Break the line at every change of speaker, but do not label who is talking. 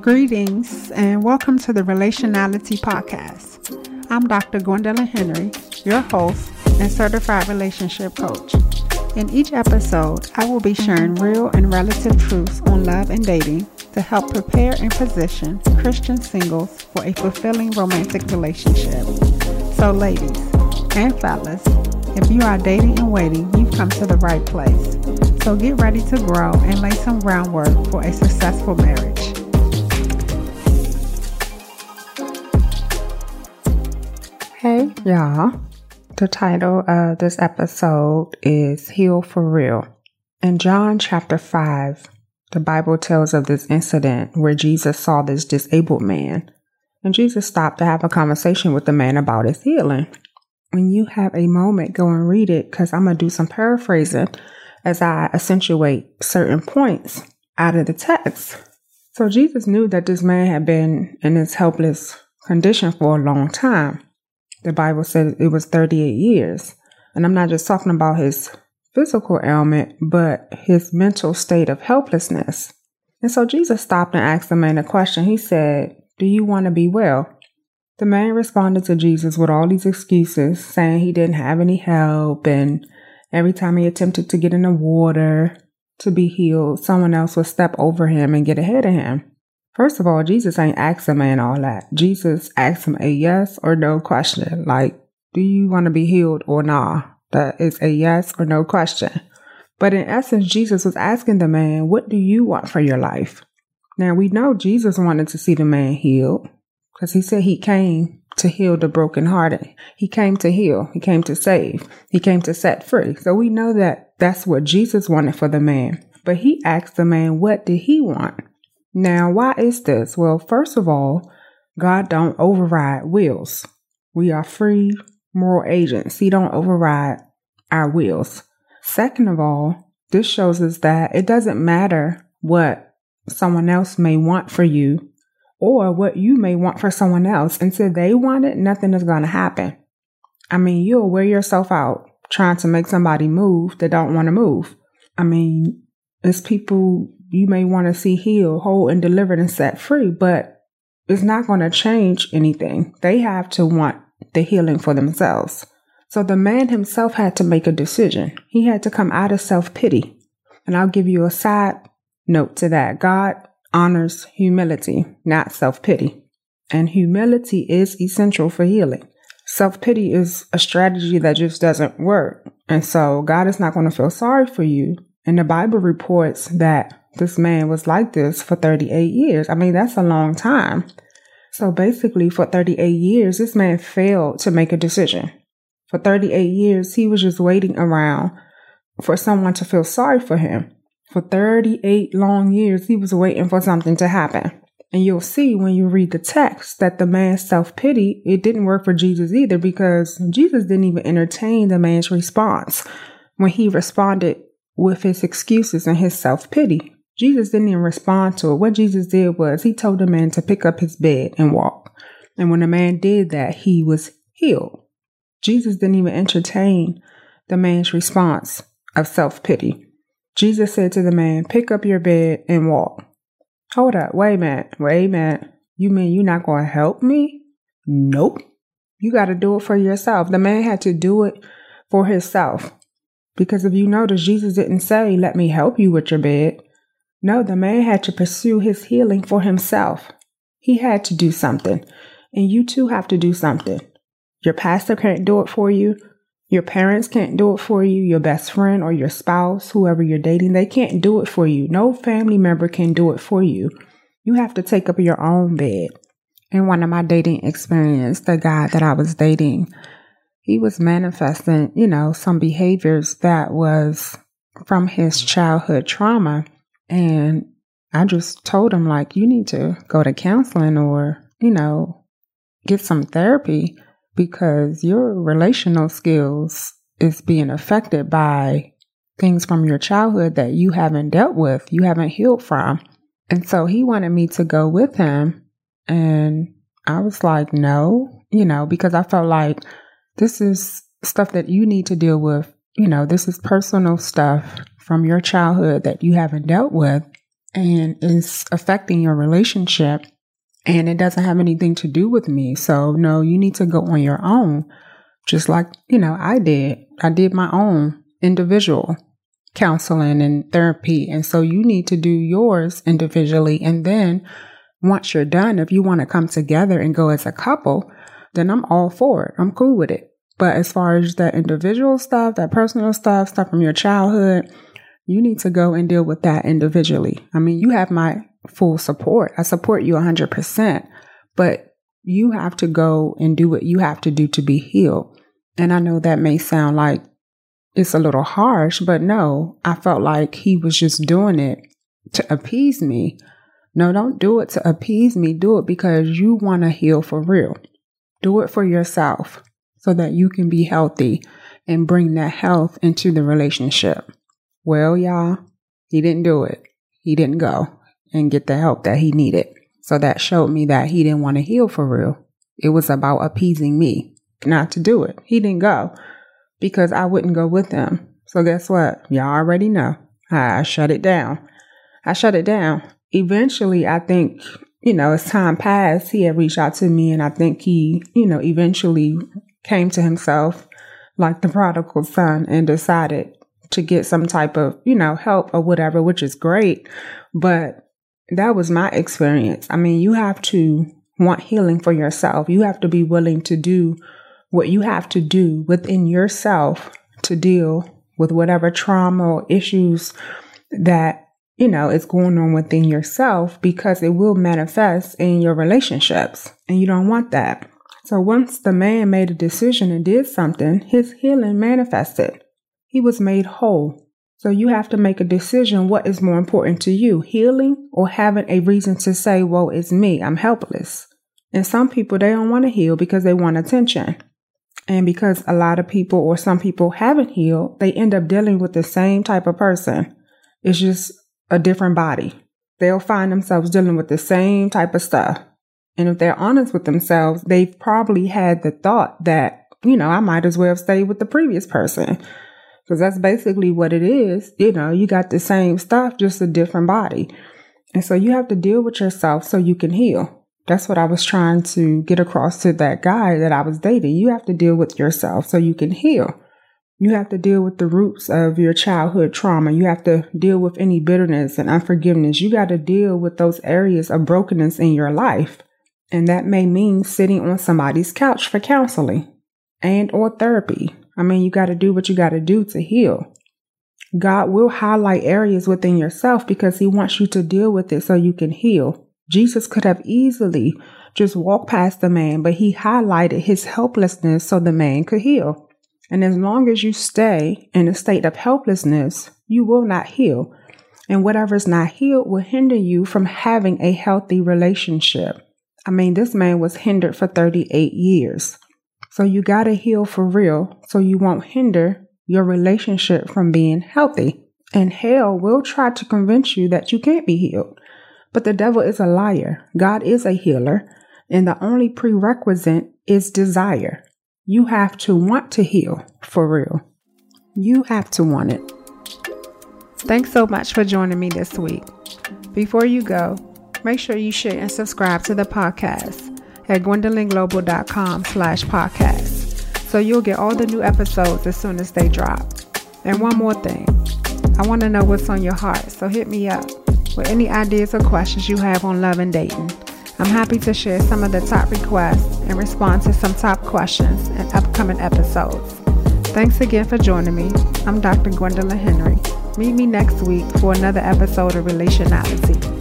Greetings and welcome to the Relationality Podcast. I'm Dr. Gwendolyn Henry, your host and certified relationship coach. In each episode, I will be sharing real and relative truths on love and dating to help prepare and position Christian singles for a fulfilling romantic relationship. So, ladies and fellas, if you are dating and waiting, you've come to the right place. So, get ready to grow and lay some groundwork for a successful marriage. Y'all. The title of this episode is Heal for Real. In John chapter 5, the Bible tells of this incident where Jesus saw this disabled man, and Jesus stopped to have a conversation with the man about his healing. When you have a moment, go and read it because I'm going to do some paraphrasing as I accentuate certain points out of the text. So Jesus knew that this man had been in this helpless condition for a long time. The Bible said it was 38 years. And I'm not just talking about his physical ailment, but his mental state of helplessness. And so Jesus stopped and asked the man a question. He said, Do you want to be well? The man responded to Jesus with all these excuses, saying he didn't have any help, and every time he attempted to get in the water to be healed, someone else would step over him and get ahead of him. First of all, Jesus ain't asking man all that. Jesus asked him a yes or no question. Like, do you want to be healed or nah? That is a yes or no question. But in essence, Jesus was asking the man, what do you want for your life? Now we know Jesus wanted to see the man healed because he said he came to heal the brokenhearted. He came to heal. He came to save. He came to set free. So we know that that's what Jesus wanted for the man. But he asked the man, what did he want? Now, why is this? Well, first of all, God don't override wills. We are free moral agents. He don't override our wills. Second of all, this shows us that it doesn't matter what someone else may want for you or what you may want for someone else. Until they want it, nothing is going to happen. I mean, you'll wear yourself out trying to make somebody move that don't want to move. I mean, it's people you may want to see healed, whole, and delivered and set free, but it's not going to change anything. They have to want the healing for themselves. So the man himself had to make a decision. He had to come out of self pity. And I'll give you a side note to that. God honors humility, not self pity. And humility is essential for healing. Self pity is a strategy that just doesn't work. And so God is not going to feel sorry for you. And the Bible reports that this man was like this for 38 years. I mean, that's a long time. So basically, for 38 years, this man failed to make a decision. For 38 years, he was just waiting around for someone to feel sorry for him. For 38 long years, he was waiting for something to happen. And you'll see when you read the text that the man's self pity, it didn't work for Jesus either because Jesus didn't even entertain the man's response when he responded with his excuses and his self pity. Jesus didn't even respond to it. What Jesus did was he told the man to pick up his bed and walk. And when the man did that, he was healed. Jesus didn't even entertain the man's response of self pity. Jesus said to the man, Pick up your bed and walk. Hold up, wait a minute, wait a minute. You mean you're not going to help me? Nope. You got to do it for yourself. The man had to do it for himself. Because if you notice, Jesus didn't say, Let me help you with your bed. No, the man had to pursue his healing for himself. He had to do something. And you too have to do something. Your pastor can't do it for you. Your parents can't do it for you. Your best friend or your spouse, whoever you're dating, they can't do it for you. No family member can do it for you. You have to take up your own bed. In one of my dating experience, the guy that I was dating, he was manifesting, you know, some behaviors that was from his childhood trauma. And I just told him, like, you need to go to counseling or, you know, get some therapy because your relational skills is being affected by things from your childhood that you haven't dealt with, you haven't healed from. And so he wanted me to go with him. And I was like, no, you know, because I felt like this is stuff that you need to deal with. You know, this is personal stuff from your childhood that you haven't dealt with. and it's affecting your relationship and it doesn't have anything to do with me. So no, you need to go on your own. Just like, you know, I did. I did my own individual counseling and therapy. And so you need to do yours individually. And then once you're done, if you want to come together and go as a couple, then I'm all for it. I'm cool with it. But as far as that individual stuff, that personal stuff, stuff from your childhood, you need to go and deal with that individually. I mean, you have my full support. I support you 100%, but you have to go and do what you have to do to be healed. And I know that may sound like it's a little harsh, but no, I felt like he was just doing it to appease me. No, don't do it to appease me. Do it because you want to heal for real. Do it for yourself so that you can be healthy and bring that health into the relationship. Well, y'all, he didn't do it. He didn't go and get the help that he needed. So that showed me that he didn't want to heal for real. It was about appeasing me not to do it. He didn't go because I wouldn't go with him. So guess what? Y'all already know. I shut it down. I shut it down. Eventually, I think, you know, as time passed, he had reached out to me and I think he, you know, eventually came to himself like the prodigal son and decided to get some type of, you know, help or whatever, which is great. But that was my experience. I mean, you have to want healing for yourself. You have to be willing to do what you have to do within yourself to deal with whatever trauma or issues that, you know, is going on within yourself because it will manifest in your relationships and you don't want that. So once the man made a decision and did something, his healing manifested. He was made whole. So you have to make a decision what is more important to you, healing or having a reason to say, well, it's me, I'm helpless. And some people, they don't want to heal because they want attention. And because a lot of people or some people haven't healed, they end up dealing with the same type of person. It's just a different body. They'll find themselves dealing with the same type of stuff. And if they're honest with themselves, they've probably had the thought that, you know, I might as well stay with the previous person because that's basically what it is. You know, you got the same stuff, just a different body. And so you have to deal with yourself so you can heal. That's what I was trying to get across to that guy that I was dating. You have to deal with yourself so you can heal. You have to deal with the roots of your childhood trauma. You have to deal with any bitterness and unforgiveness. You got to deal with those areas of brokenness in your life. And that may mean sitting on somebody's couch for counseling and or therapy I mean, you got to do what you got to do to heal. God will highlight areas within yourself because he wants you to deal with it so you can heal. Jesus could have easily just walked past the man, but he highlighted his helplessness so the man could heal. And as long as you stay in a state of helplessness, you will not heal. And whatever is not healed will hinder you from having a healthy relationship. I mean, this man was hindered for 38 years. So you got to heal for real so you won't hinder your relationship from being healthy. And hell will try to convince you that you can't be healed. But the devil is a liar. God is a healer. And the only prerequisite is desire. You have to want to heal for real. You have to want it. Thanks so much for joining me this week. Before you go, make sure you share and subscribe to the podcast at gwendolynglobal.com slash podcast. So you'll get all the new episodes as soon as they drop. And one more thing. I want to know what's on your heart, so hit me up with any ideas or questions you have on love and dating. I'm happy to share some of the top requests and respond to some top questions in upcoming episodes. Thanks again for joining me. I'm Dr. Gwendolyn Henry. Meet me next week for another episode of Relationality.